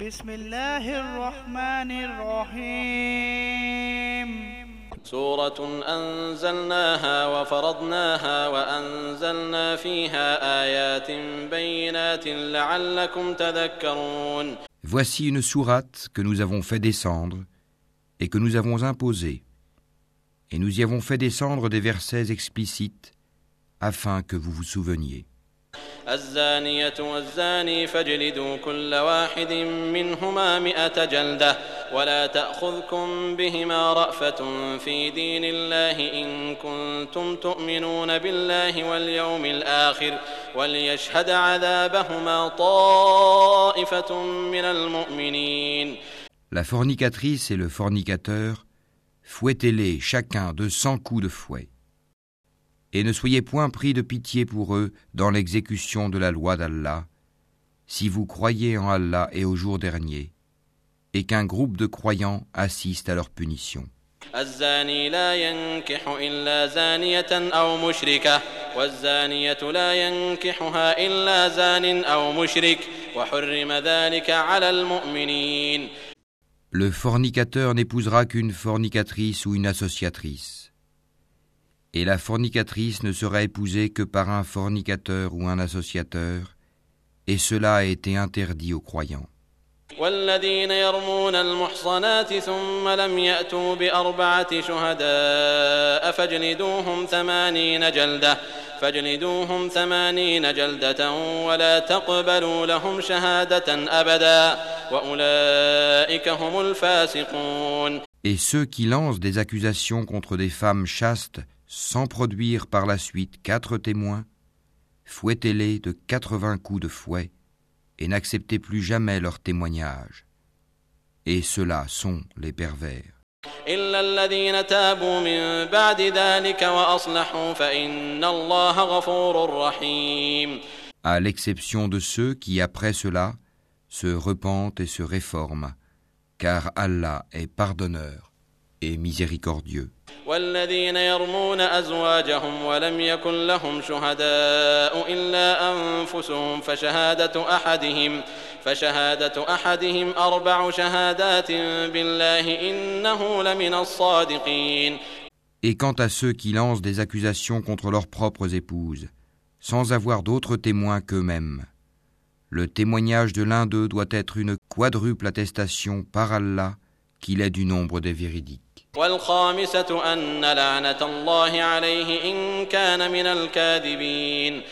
بسم الله الرحمن الرحيم سورة أنزلناها وفرضناها وأنزلنا فيها آيات بينات لعلكم تذكرون Voici une sourate que nous avons fait descendre et que nous avons imposée. Et nous y avons fait descendre des versets explicites afin que vous vous souveniez. الزانية والزاني فاجلدوا كل واحد منهما مئة جلدة ولا تأخذكم بهما رأفة في دين الله إن كنتم تؤمنون بالله واليوم الآخر وليشهد عذابهما طائفة من المؤمنين La fornicatrice et le fornicateur, fouettez-les chacun de cent coups de fouet. Et ne soyez point pris de pitié pour eux dans l'exécution de la loi d'Allah, si vous croyez en Allah et au jour dernier, et qu'un groupe de croyants assiste à leur punition. الزاني لا ينكح إلا زانية أو مشركة والزانية لا ينكحها إلا زان أو مشرك وحرم ذلك على المؤمنين Le fornicateur n'épousera qu'une fornicatrice ou une associatrice. Et la fornicatrice ne sera épousée que par un fornicateur ou un associateur, et cela a été interdit aux croyants. والذين يرمون المحصنات ثم لم يأتوا بأربعة شهداء فاجلدوهم ثمانين جلدة فاجلدوهم ثمانين جلدة ولا تقبلوا لهم شهادة أبدا وأولئك هم الفاسقون Et ceux qui lancent des accusations contre des femmes chastes sans produire par la suite quatre témoins, fouettez-les de quatre-vingts coups de fouet, et n'acceptez plus jamais leur témoignage. Et ceux-là sont les pervers. À l'exception de ceux qui, après cela, se repentent et se réforment, car Allah est pardonneur et miséricordieux. والذين يرمون أزواجهم ولم يكن لهم شهداء إلا أنفسهم فشهادة أحدهم فشهادة أحدهم أربع شهادات بالله إنه لمن الصادقين Et quant à ceux qui lancent des accusations contre leurs propres épouses, sans avoir d'autres témoins qu'eux-mêmes, le témoignage de l'un d'eux doit être une quadruple attestation par Allah qu'il est du nombre des véridiques. والخامسة أن لعنة الله عليه إن كان من الكاذبين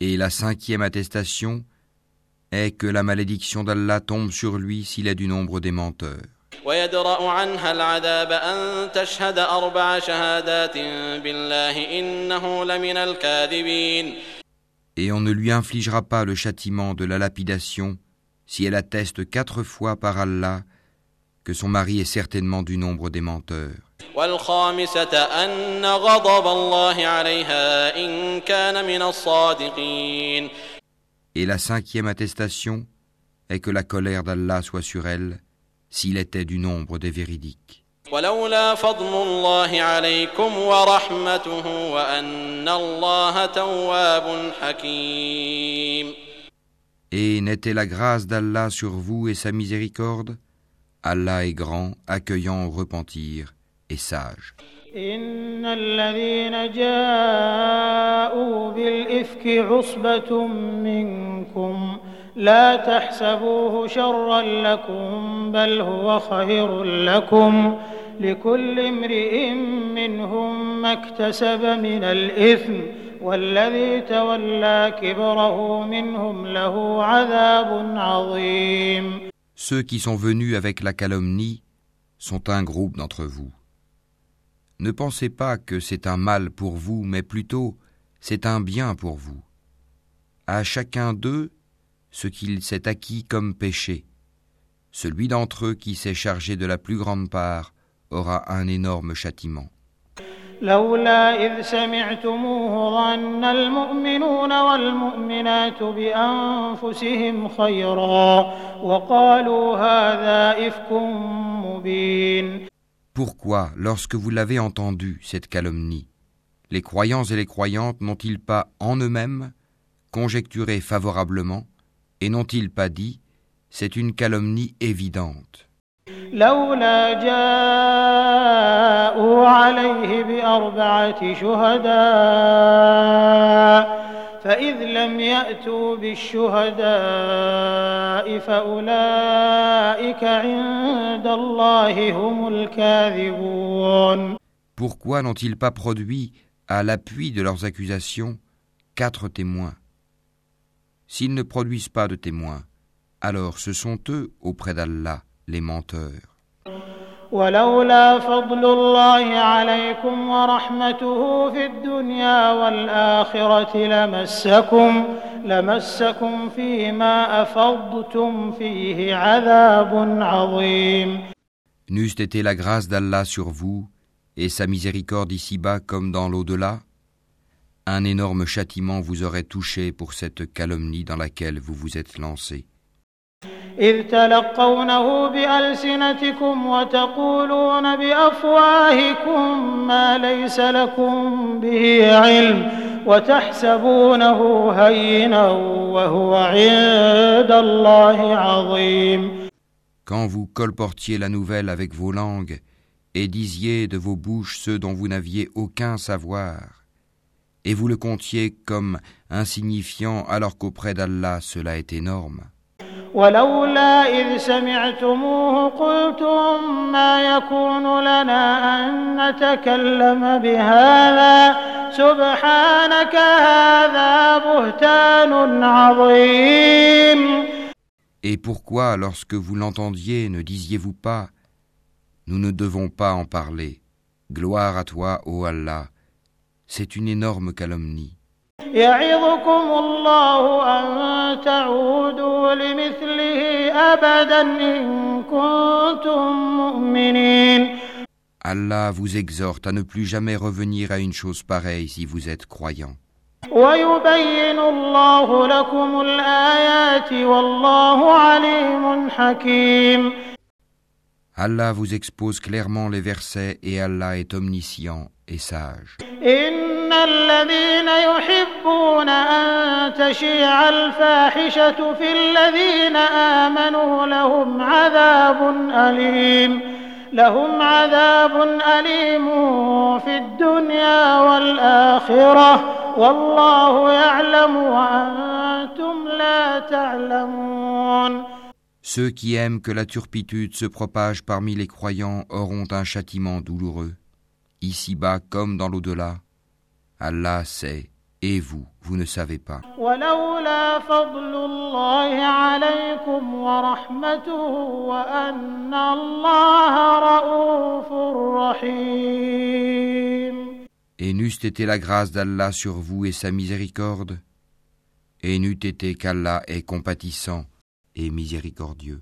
Et la cinquième attestation est que la malédiction d'Allah tombe sur lui s'il est du nombre des menteurs. ويدرأ عنها العذاب أن تشهد أربع شهادات بالله إنه لمن الكاذبين Et on ne lui infligera pas le châtiment de la lapidation si elle atteste quatre fois par Allah que son mari est certainement du nombre des menteurs. Et la cinquième attestation est que la colère d'Allah soit sur elle s'il était du nombre des véridiques. Et n'était la grâce d'Allah sur vous et sa miséricorde Allah est grand, accueillant au repentir et sage. لكل امرئ منهم ما اكتسب من الإثم والذي تولى كبره منهم له عذاب عظيم Ceux qui sont venus avec la calomnie sont un groupe d'entre vous. Ne pensez pas que c'est un mal pour vous, mais plutôt c'est un bien pour vous. À chacun d'eux ce qu'il s'est acquis comme péché. Celui d'entre eux qui s'est chargé de la plus grande part aura un énorme châtiment. لولا إذ سمعتموه ظن المؤمنون والمؤمنات بأنفسهم خيرا وقالوا هذا إفك مبين Pourquoi, lorsque vous l'avez entendu, cette calomnie, les croyants et les croyantes n'ont-ils pas en eux-mêmes conjecturé favorablement et n'ont-ils pas dit C'est une calomnie évidente. لولا جاءوا عليه بأربعة شهداء فإذ لم يأتوا بالشهداء فأولئك عند الله هم الكاذبون Pourquoi n'ont-ils pas produit, à l'appui de leurs accusations, quatre témoins S'ils ne produisent pas de témoins, alors ce sont eux, auprès d'Allah, les menteurs. ولولا فضل الله عليكم ورحمته في الدنيا والآخرة لمسكم لمسكم فيما أفضتم فيه عذاب عظيم N'eût été la grâce d'Allah sur vous et sa miséricorde ici-bas comme dans l'au-delà, un énorme châtiment vous aurait touché pour cette calomnie dans laquelle vous vous êtes lancé. إذ تلقونه بألسنتكم وتقولون بأفواهكم ما ليس لكم به علم وتحسبونه هينا وهو عند الله عظيم Quand vous colportiez la nouvelle avec vos langues et disiez de vos bouches ceux dont vous n'aviez aucun savoir, et vous le comptiez comme insignifiant alors qu'auprès d'Allah cela est énorme. ولولا إذ سمعتموه قلتم ما يكون لنا أن نتكلم بهذا سبحانك هذا بهتان عظيم Et pourquoi, lorsque vous l'entendiez, ne disiez-vous pas Nous ne devons pas en parler. Gloire à toi, ô Allah. C'est une énorme calomnie. يعظكم الله أن تعودوا لمثله أبدا إن كنتم مؤمنين Allah vous exhorte à ne plus jamais revenir à une chose pareille si vous êtes croyant. ويبين الله لكم الآيات والله عليم حكيم Allah vous expose clairement les versets et Allah est omniscient et sage. إن الذين يحبون أن تشيع الفاحشة في الذين آمنوا لهم عذاب أليم لهم عذاب أليم في الدنيا والآخرة والله يعلم وأنتم لا تعلمون Ceux qui aiment que la turpitude se propage parmi les croyants auront un châtiment douloureux, ici-bas comme dans l'au-delà. Allah sait, et vous, vous ne savez pas. Et n'eût été la grâce d'Allah sur vous et sa miséricorde, et n'eût été qu'Allah est compatissant et miséricordieux.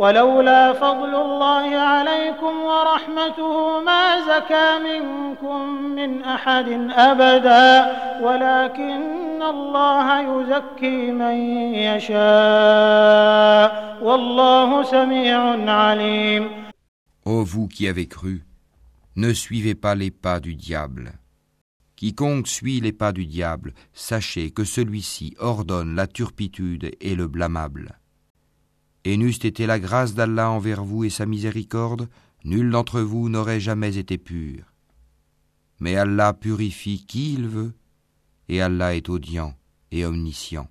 ولولا فضل الله عليكم ورحمته ما زكى منكم من أحد أبدا ولكن الله يزكي من يشاء والله سميع عليم Ô vous qui avez cru, ne suivez pas les pas du diable. Quiconque suit les pas du diable, sachez que celui-ci ordonne la turpitude et le blâmable. Et n'eût été la grâce d'Allah envers vous et sa miséricorde, nul d'entre vous n'aurait jamais été pur. Mais Allah purifie qui il veut, et Allah est audient et omniscient.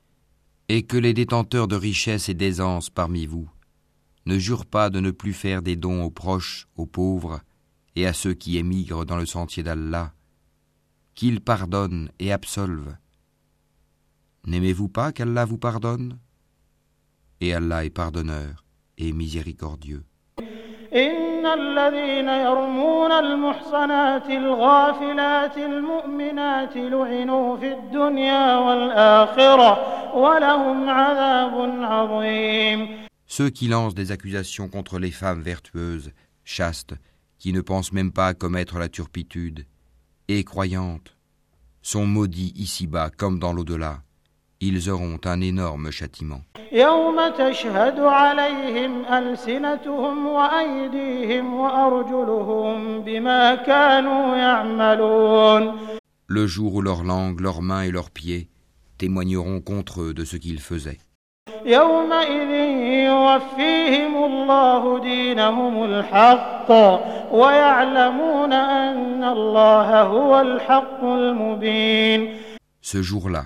Et que les détenteurs de richesses et d'aisance parmi vous ne jurent pas de ne plus faire des dons aux proches, aux pauvres et à ceux qui émigrent dans le sentier d'Allah, qu'ils pardonnent et absolvent. N'aimez-vous pas qu'Allah vous pardonne? Et Allah est pardonneur et miséricordieux. إن الذين يرمون المحصنات الغافلات المؤمنات لعنوا في الدنيا والآخرة ولهم عذاب عظيم Ceux qui lancent des accusations contre les femmes vertueuses, chastes, qui ne pensent même pas à commettre la turpitude, et croyantes, sont maudits ici-bas comme dans l'au-delà. ils auront un énorme châtiment. Le jour où leurs langues, leurs mains et leurs pieds témoigneront contre eux de ce qu'ils faisaient. Ce jour-là,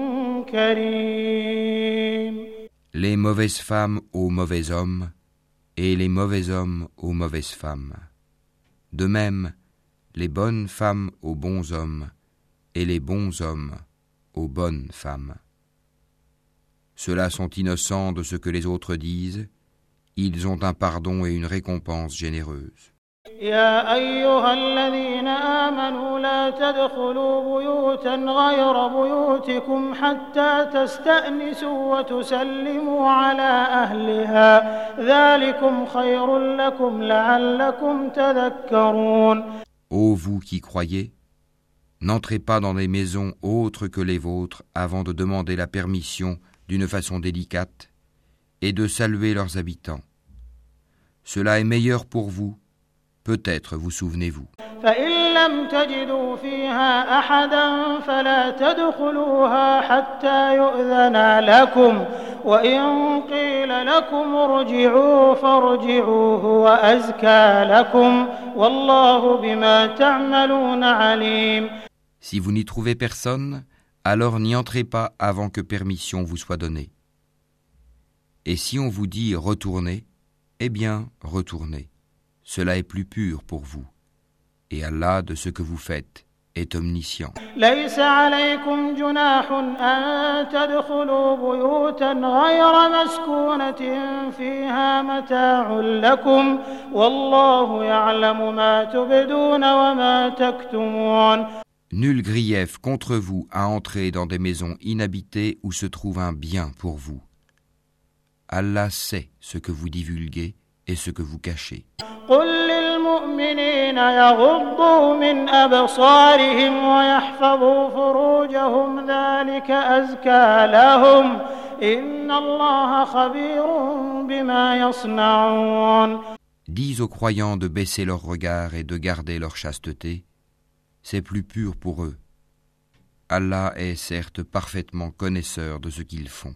Les mauvaises femmes aux mauvais hommes, et les mauvais hommes aux mauvaises femmes. De même, les bonnes femmes aux bons hommes, et les bons hommes aux bonnes femmes. Ceux-là sont innocents de ce que les autres disent, ils ont un pardon et une récompense généreuse. يا أيها الذين آمنوا لا تدخلوا بيوتا غير بيوتكم حتى تستأنسوا وتسلموا على أهلها ذلكم خير لكم لعلكم تذكرون Ô vous qui croyez, n'entrez pas dans des maisons autres que les vôtres avant de demander la permission d'une façon délicate et de saluer leurs habitants. Cela est meilleur pour vous Peut-être vous souvenez-vous. Si vous n'y trouvez personne, alors n'y entrez pas avant que permission vous soit donnée. Et si on vous dit retournez, eh bien retournez Cela est plus pur pour vous. Et Allah de ce que vous faites est omniscient. ليس عليكم جناح أن تدخلوا بيوتا غير مسكونة فيها متاع لكم والله يعلم ما تبدون وما تكتمون Nul grief contre vous à entrer dans des maisons inhabitées où se trouve un bien pour vous. Allah sait ce que vous divulguez et ce que vous cachez. Dis aux croyants de baisser leurs regards et de garder leur chasteté, c'est plus pur pour eux. Allah est certes parfaitement connaisseur de ce qu'ils font.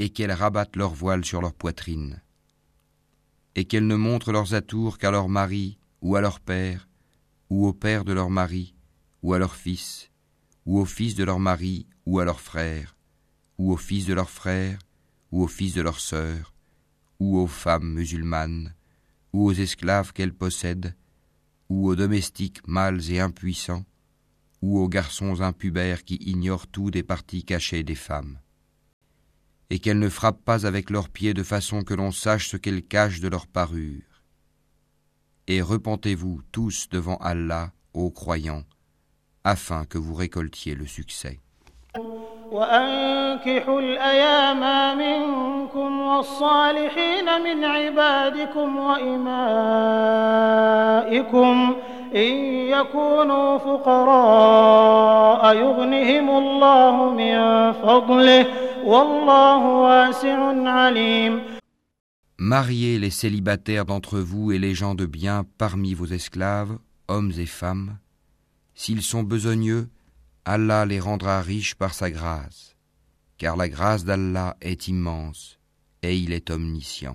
et qu'elles rabattent leur voile sur leur poitrine. Et qu'elles ne montrent leurs atours qu'à leur mari, ou à leur père, ou au père de leur mari, ou à leur fils, ou au fils de leur mari, ou à leur frère, ou au fils de leur frère, ou au fils de leur sœur, ou aux femmes musulmanes, ou aux esclaves qu'elles possèdent, ou aux domestiques mâles et impuissants, ou aux garçons impubères qui ignorent tout des parties cachées des femmes Et qu'elles ne frappent pas avec leurs pieds de façon que l'on sache ce qu'elles cachent de leur parure. Et repentez-vous tous devant Allah, ô croyants, afin que vous récoltiez le succès. وأنكحوا الأيام منكم والصالحين من عبادكم وإمائكم إن يكونوا فقراء يغنهم الله من فضله والله واسع عليم Mariez les célibataires d'entre vous et les gens de bien parmi vos esclaves, hommes et femmes. S'ils sont besogneux, Allah les rendra riches par sa grâce, car la grâce d'Allah est immense et il est omniscient.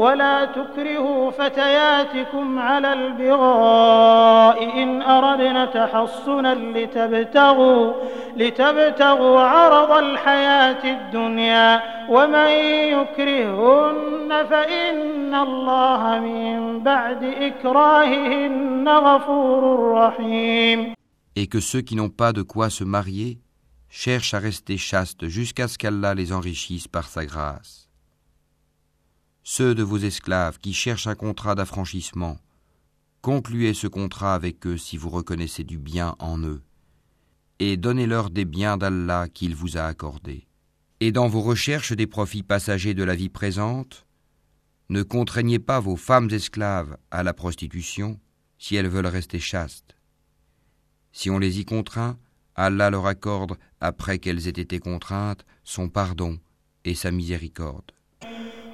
ولا تكرهوا فتياتكم على البغاء إن أردنا تحصنا لتبتغوا, لتبتغوا عرض الحياة الدنيا ومن يكرهن فإن الله من بعد إكراههن غفور رحيم Et que ceux qui n'ont pas de quoi se marier cherchent à rester chastes jusqu'à ce qu'Allah les enrichisse par sa grâce. Ceux de vos esclaves qui cherchent un contrat d'affranchissement, concluez ce contrat avec eux si vous reconnaissez du bien en eux, et donnez-leur des biens d'Allah qu'il vous a accordés. Et dans vos recherches des profits passagers de la vie présente, ne contraignez pas vos femmes esclaves à la prostitution si elles veulent rester chastes. Si on les y contraint, Allah leur accorde, après qu'elles aient été contraintes, son pardon et sa miséricorde.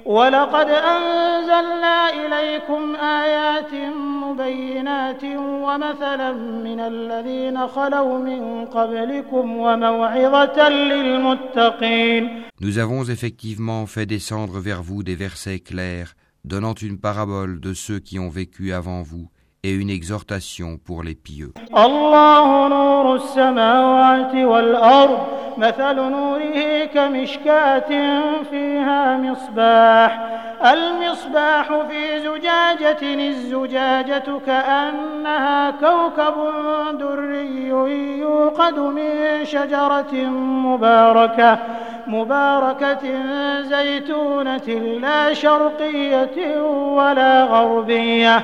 ولقد أنزلنا إليكم آيات مبينات ومثلا من الذين خلوا من قبلكم وموعظة للمتقين Nous avons effectivement fait descendre vers vous des versets clairs, donnant une parabole de ceux qui ont vécu avant vous et une exhortation pour les pieux. الله نور السماوات والأرض مثل نوره كمشكاة فيها مصباح المصباح في زجاجة الزجاجة كأنها كوكب دري يوقد من شجرة مباركة مباركة زيتونة لا شرقية ولا غربية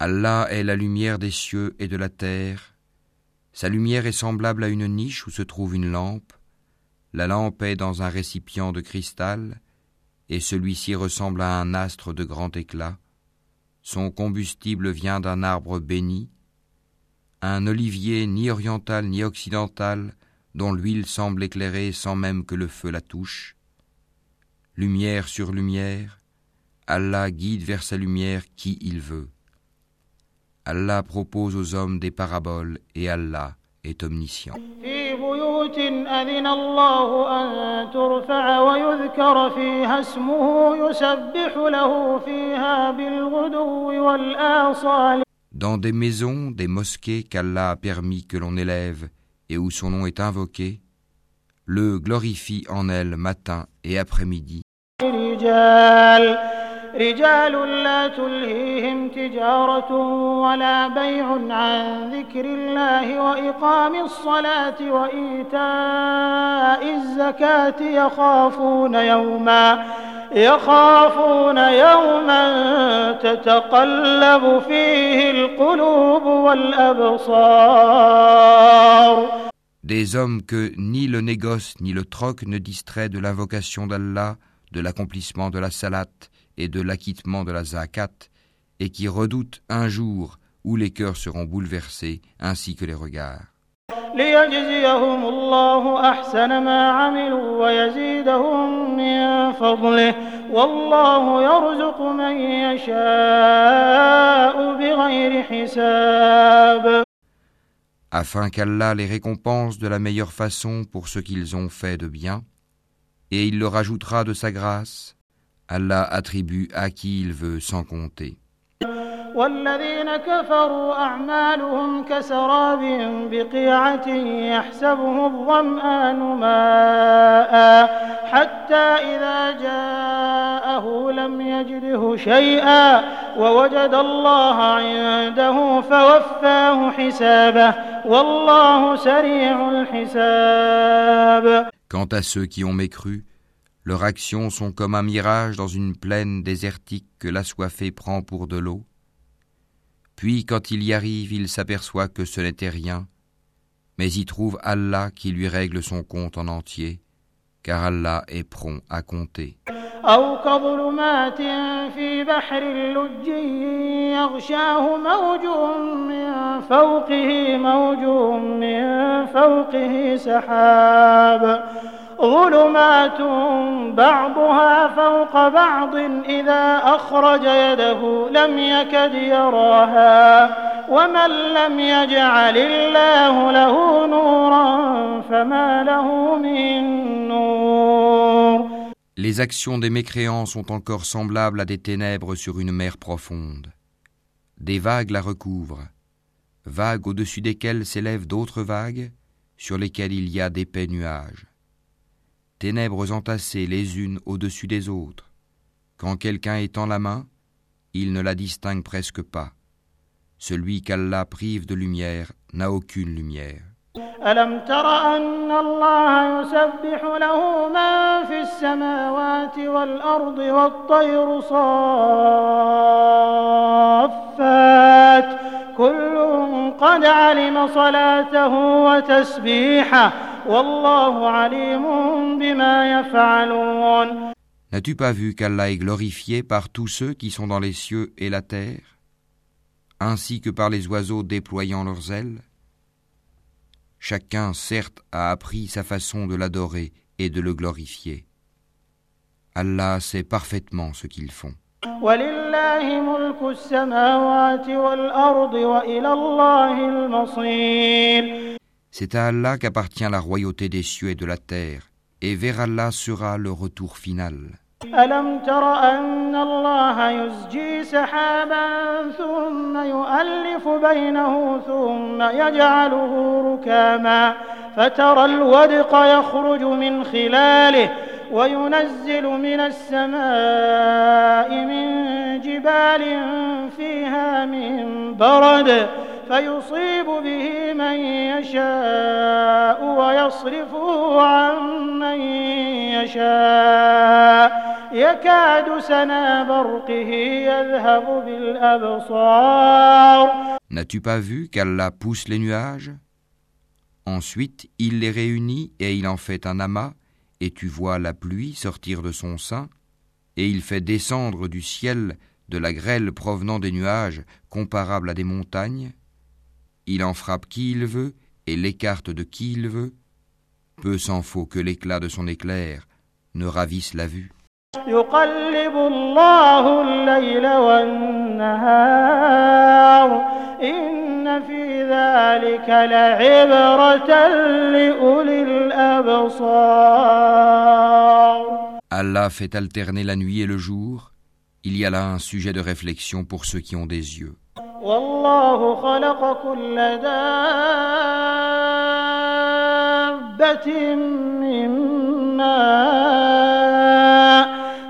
Allah est la lumière des cieux et de la terre. Sa lumière est semblable à une niche où se trouve une lampe. La lampe est dans un récipient de cristal, et celui-ci ressemble à un astre de grand éclat. Son combustible vient d'un arbre béni, un olivier ni oriental ni occidental, dont l'huile semble éclairer sans même que le feu la touche. Lumière sur lumière, Allah guide vers sa lumière qui il veut. Allah propose aux hommes des paraboles et Allah est omniscient. Dans des maisons, des mosquées qu'Allah a permis que l'on élève et où son nom est invoqué, le glorifie en elles matin et après-midi. رجال لا تلهيهم تجارة ولا بيع عن ذكر الله وإقام الصلاة وإيتاء الزكاة يخافون يوما يخافون يوما تتقلب فيه القلوب والأبصار. Des hommes que ni le négoce ni le troc ne distrait de l'invocation d'Allah, de l'accomplissement de la salat et de l'acquittement de la zakat, et qui redoutent un jour où les cœurs seront bouleversés ainsi que les regards. Afin qu'Allah les récompense de la meilleure façon pour ce qu'ils ont fait de bien, et il leur ajoutera de sa grâce, Allah attribue à qui il veut sans compter. والذين كفروا أعمالهم كسراب بقيعة يحسبه الظمآن ماء حتى إذا جاءه لم يجده شيئا ووجد الله عنده فوفاه حسابه والله سريع الحساب Quant à ceux qui ont mécru, leurs actions sont comme un mirage dans une plaine désertique que l'assoiffé prend pour de l'eau. Puis quand il y arrive, il s'aperçoit que ce n'était rien, mais y trouve Allah qui lui règle son compte en entier, car Allah est prompt à compter. أو كظلمات في بحر لج يغشاه موج من فوقه موج من فوقه سحاب ظلمات بعضها فوق بعض إذا أخرج يده لم يكد يراها ومن لم يجعل الله له نورا فما له من نور Les actions des mécréants sont encore semblables à des ténèbres sur une mer profonde. Des vagues la recouvrent, vagues au-dessus desquelles s'élèvent d'autres vagues, sur lesquelles il y a d'épais nuages. Ténèbres entassées les unes au-dessus des autres. Quand quelqu'un étend la main, il ne la distingue presque pas. Celui qu'Allah prive de lumière n'a aucune lumière. ألم تر أن الله يسبح له من في السماوات والأرض والطير صافات كل قد علم صلاته وتسبيحه N'as-tu pas vu qu'Allah est glorifié par tous ceux qui sont dans les cieux et la terre, ainsi que par les oiseaux déployant leurs ailes? Chacun, certes, a appris sa façon de l'adorer et de le glorifier. Allah sait parfaitement ce qu'ils font. C'est à Allah qu'appartient la royauté des cieux et de la terre, et vers Allah sera le retour final. ألم تر أن الله يزجي سحابا ثم يؤلف بينه ثم يجعله ركاما فترى الودق يخرج من خلاله وينزل من السماء من جبال فيها من برد فيصيب به من يشاء ويصرفه عن من يشاء يكاد سنا برقه يذهب بالأبصار N'as-tu pas vu qu'Allah pousse les nuages Ensuite, il les réunit et il en fait un amas, et tu vois la pluie sortir de son sein, et il fait descendre du ciel de la grêle provenant des nuages comparable à des montagnes. Il en frappe qui il veut et l'écarte de qui il veut. Peu s'en faut que l'éclat de son éclair ne ravisse la vue. يقلب الله الليل والنهار ذلك لعبرة لأولي الأبصار Allah fait alterner la nuit et le jour. Il y a là un sujet de réflexion pour ceux qui ont des yeux. والله خلق كل دابة من ماء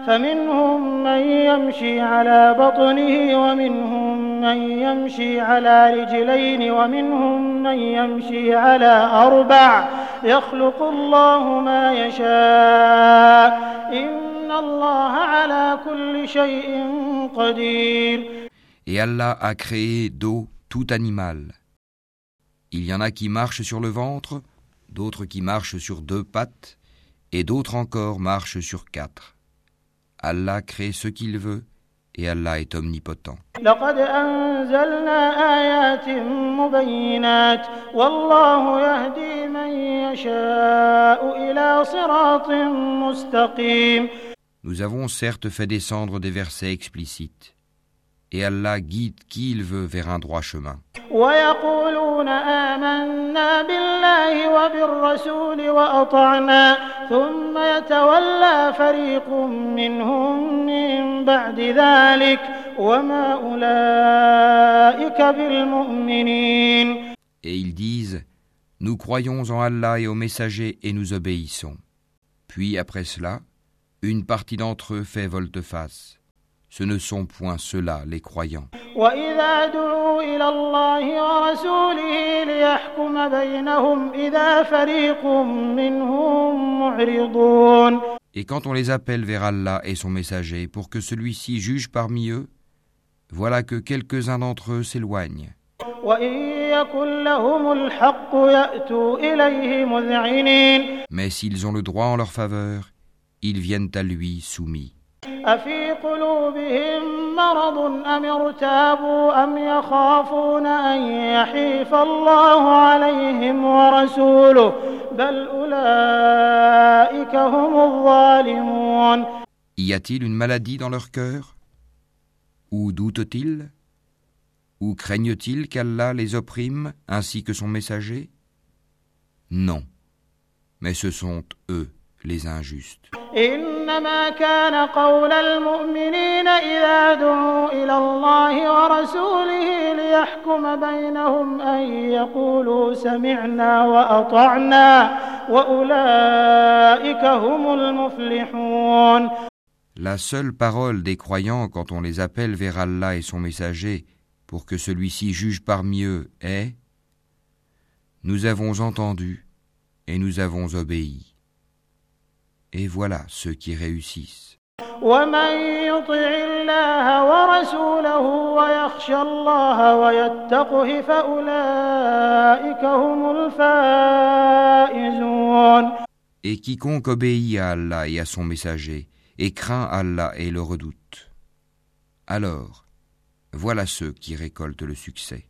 فمنهم من يمشي على بطنه ومنهم من يمشي على رجلين ومنهم من يمشي على أربع. يخلق الله ما يشاء. إن الله على كل شيء قدير. et Allah a créé d'eau tout animal. Il y en a qui marchent sur le ventre, d'autres qui marchent sur deux pattes, et d'autres encore marchent sur quatre. Allah crée ce qu'il veut, et Allah est omnipotent. Nous avons certes fait descendre des versets explicites et Allah guide qui il veut vers un droit chemin. Et ils disent, nous croyons en Allah et aux messagers et nous obéissons. Puis après cela, une partie d'entre eux fait volte-face ce ne sont point ceux-là les croyants. Et quand on les appelle vers Allah et son messager pour que celui-ci juge parmi eux, voilà que quelques-uns d'entre eux s'éloignent. Mais s'ils ont le droit en leur faveur, ils viennent à lui soumis. أفي قلوبهم مرض أم ارتابوا أم يخافون أن يحيف الله عليهم ورسوله بل أولئك هم الظالمون Y a-t-il une maladie dans leur cœur Ou doutent-ils Ou craignent-ils qu'Allah les opprime ainsi que son messager Non, mais ce sont eux les injustes. إنما كان قول المؤمنين إذا دعوا إلى الله ورسوله ليحكم بينهم أن يقولوا سمعنا وأطعنا وأولئك هم المفلحون La seule parole des croyants quand on les appelle vers Allah et son messager pour que celui-ci juge parmi eux est Nous avons entendu et nous avons obéi. Et voilà ceux qui réussissent. ومن يطع الله ورسوله ويخشى الله ويتقه فأولئك هم الفائزون Et quiconque obéit à Allah et à son messager, et craint Allah et le redoute. Alors, voilà ceux qui récoltent le succès.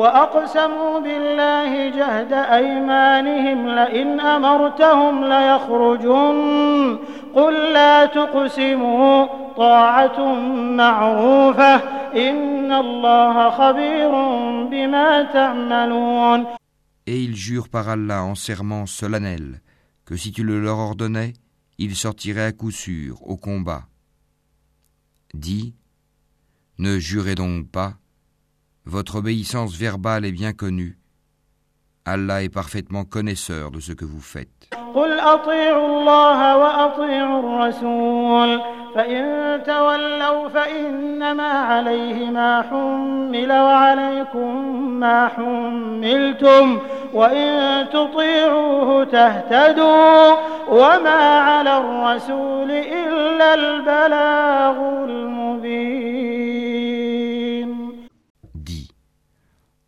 وأقسموا بالله جهد أيمانهم لئن أمرتهم ليخرجن قل لا تقسموا طاعة معروفة إن الله خبير بما تعملون Et ils jurent par Allah en serment solennel que si tu le leur ordonnais, ils sortiraient à coup sûr au combat. Dis, ne jurez donc pas, votre obéissance verbale est bien connue. Allah est parfaitement connaisseur de ce que vous faites.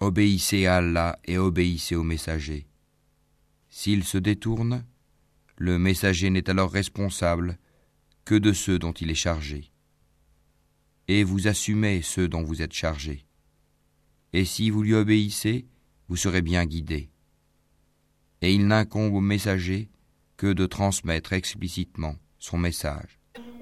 Obéissez à Allah et obéissez au messager. S'il se détourne, le messager n'est alors responsable que de ceux dont il est chargé. Et vous assumez ceux dont vous êtes chargé. Et si vous lui obéissez, vous serez bien guidés. Et il n'incombe au messager que de transmettre explicitement son message.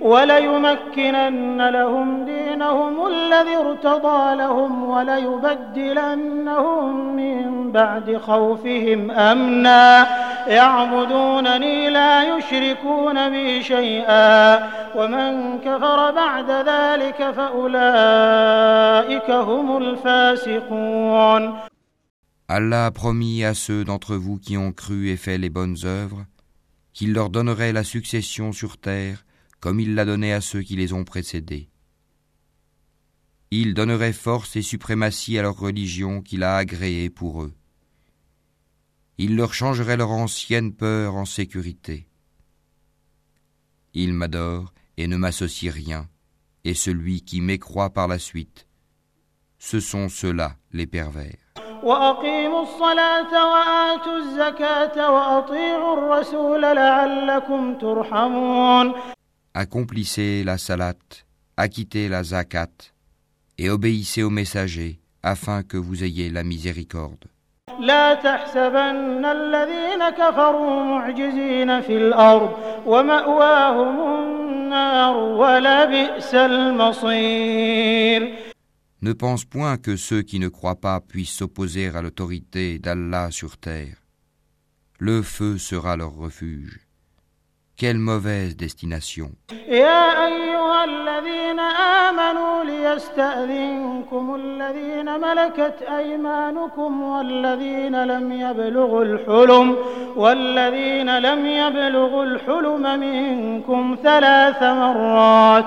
وليمكنن لهم دينهم الذي ارتضى لهم وليبدلنهم من بعد خوفهم أمنا يعبدونني لا يشركون بي شيئا ومن كفر بعد ذلك فأولئك هم الفاسقون Allah a promis à ceux d'entre vous qui ont cru et fait les bonnes œuvres qu'il leur donnerait la succession sur terre comme il l'a donné à ceux qui les ont précédés. Il donnerait force et suprématie à leur religion qu'il a agréée pour eux. Il leur changerait leur ancienne peur en sécurité. Il m'adore et ne m'associe rien, et celui qui m'écroit par la suite. Ce sont ceux-là les pervers. Accomplissez la salat, acquittez la zakat, et obéissez aux messagers, afin que vous ayez la miséricorde. Ne pense point que ceux qui ne croient pas puissent s'opposer à l'autorité d'Allah sur terre. Le feu sera leur refuge. Quelle mauvaise destination. يا أيها الذين آمنوا ليستأذنكم الذين ملكت أيمانكم والذين لم يبلغوا الحلم والذين لم يبلغوا الحلم منكم ثلاث مرات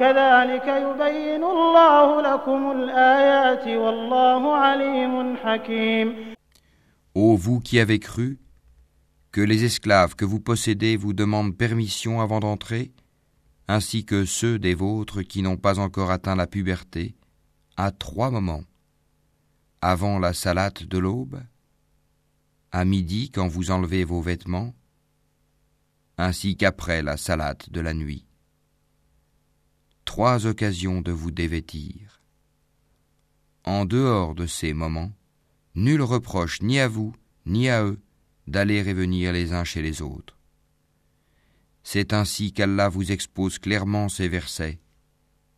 كذلك يبين الله لكم الآيات والله عليم حكيم Ô vous qui avez cru, que les esclaves que vous possédez vous demandent permission avant d'entrer, ainsi que ceux des vôtres qui n'ont pas encore atteint la puberté, à trois moments. Avant la salate de l'aube, à midi quand vous enlevez vos vêtements, ainsi qu'après la salate de la nuit. Trois occasions de vous dévêtir. En dehors de ces moments, nul reproche ni à vous, ni à eux d'aller et venir les uns chez les autres. C'est ainsi qu'Allah vous expose clairement ces versets,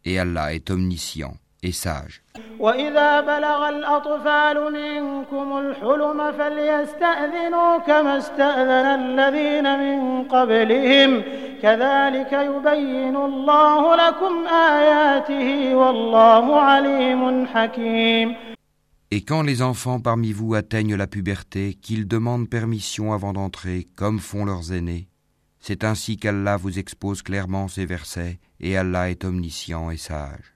et Allah est omniscient et sage. وإذا بلغ الأطفال منكم الحلم فليستأذنوا كما استأذن الذين من قبلهم كذلك يبين الله لكم آياته والله عليم حكيم Et quand les enfants parmi vous atteignent la puberté, qu'ils demandent permission avant d'entrer, comme font leurs aînés, c'est ainsi qu'Allah vous expose clairement ces versets et Allah est omniscient et sage.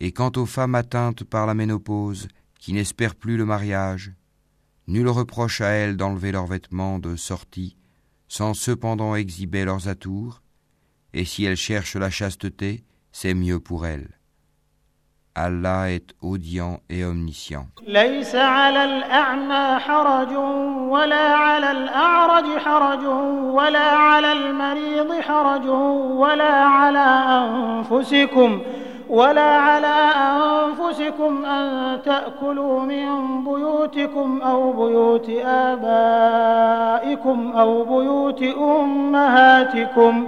Et quant aux femmes atteintes par la ménopause, qui n'espèrent plus le mariage, nul reproche à elles d'enlever leurs vêtements de sortie sans cependant exhiber leurs atours, et si elles cherchent la chasteté, c'est mieux pour elles. Allah est audient et omniscient. ليس على الأعمى حرج ولا على الأعرج حرج ولا على المريض حرج ولا على أنفسكم ولا على أنفسكم أن تأكلوا من بيوتكم أو بيوت آبائكم أو بيوت أمهاتكم.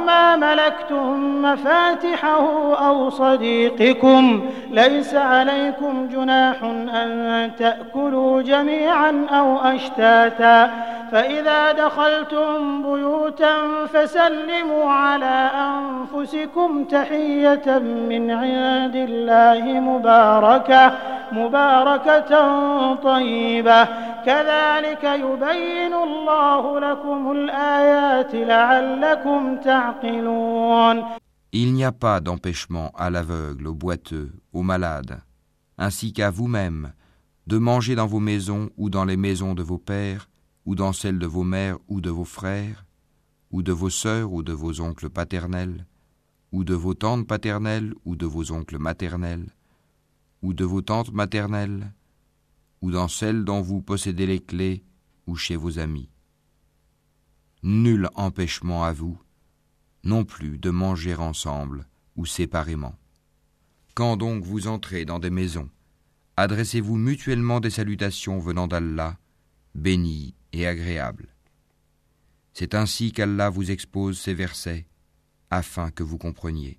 ما ملكتم مفاتحه أو صديقكم ليس عليكم جناح أن تأكلوا جميعا أو أشتاتا. فإذا دخلتم بيوتا فسلموا على أنفسكم تحية من عند الله مباركة. مباركة طيبة كذلك يبين الله لكم الآيات لعلكم تعقلون Il n'y a pas d'empêchement à l'aveugle, au boiteux, au malade, ainsi qu'à vous-même, de manger dans vos maisons ou dans les maisons de vos pères, ou dans celles de vos mères ou de vos frères, ou de vos sœurs ou de vos oncles paternels, ou de vos tantes paternelles ou de vos oncles maternels, ou de vos tantes maternelles, ou dans celles dont vous possédez les clés, ou chez vos amis. Nul empêchement à vous, non plus de manger ensemble ou séparément. Quand donc vous entrez dans des maisons, adressez-vous mutuellement des salutations venant d'Allah, béni et agréable. C'est ainsi qu'Allah vous expose ces versets, afin que vous compreniez.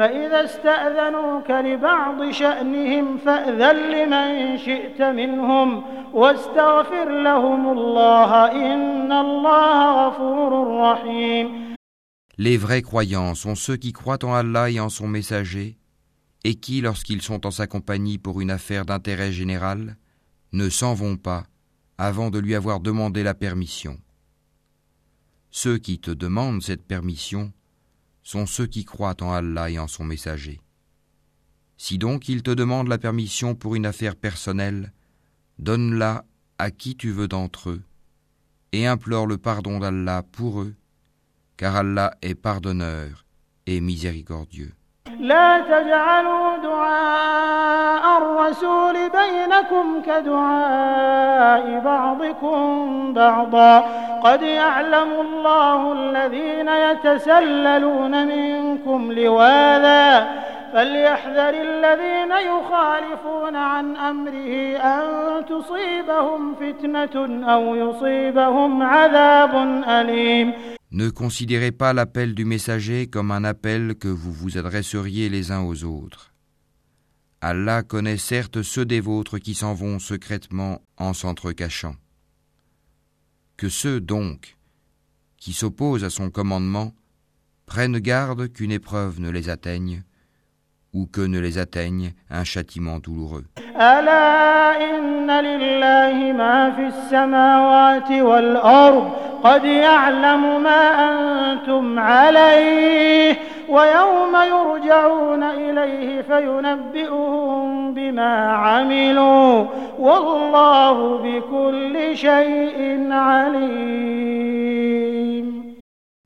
فإذا استأذنوك لبعض شأنهم فأذن لمن شئت منهم واستغفر لهم الله إن الله غفور رحيم Les vrais croyants sont ceux qui croient en Allah et en son messager, et qui, lorsqu'ils sont en sa compagnie pour une affaire d'intérêt général, ne s'en vont pas avant de lui avoir demandé la permission. Ceux qui te demandent cette permission sont ceux qui croient en Allah et en son messager. Si donc ils te demandent la permission pour une affaire personnelle, donne-la à qui tu veux d'entre eux, et implore le pardon d'Allah pour eux, car Allah est pardonneur et miséricordieux. لا تجعلوا دعاء الرسول بينكم كدعاء بعضكم بعضا. قد يعلم الله الذين يتسللون منكم لواذا. فليحذر الذين يخالفون عن أمره أن تصيبهم فتنة أو يصيبهم عذاب أليم. Ne considérez pas l'appel du messager comme un appel que vous vous adresseriez les uns aux autres. Allah connaît certes ceux des vôtres qui s'en vont secrètement en s'entrecachant. Que ceux donc qui s'opposent à son commandement prennent garde qu'une épreuve ne les atteigne ou que ne les atteigne un châtiment douloureux. ألا إن لله ما في السماوات والأرض قد يعلم ما أنتم عليه ويوم يرجعون إليه فينبئهم بما عملوا والله بكل شيء عليم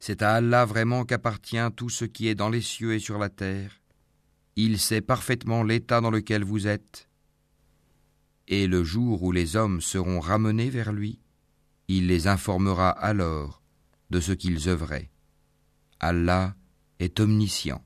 C'est à Allah vraiment qu'appartient tout ce qui est dans les cieux et sur la terre. Il sait parfaitement l'état dans lequel vous êtes. Et le jour où les hommes seront ramenés vers lui, il les informera alors de ce qu'ils œuvraient. Allah est omniscient.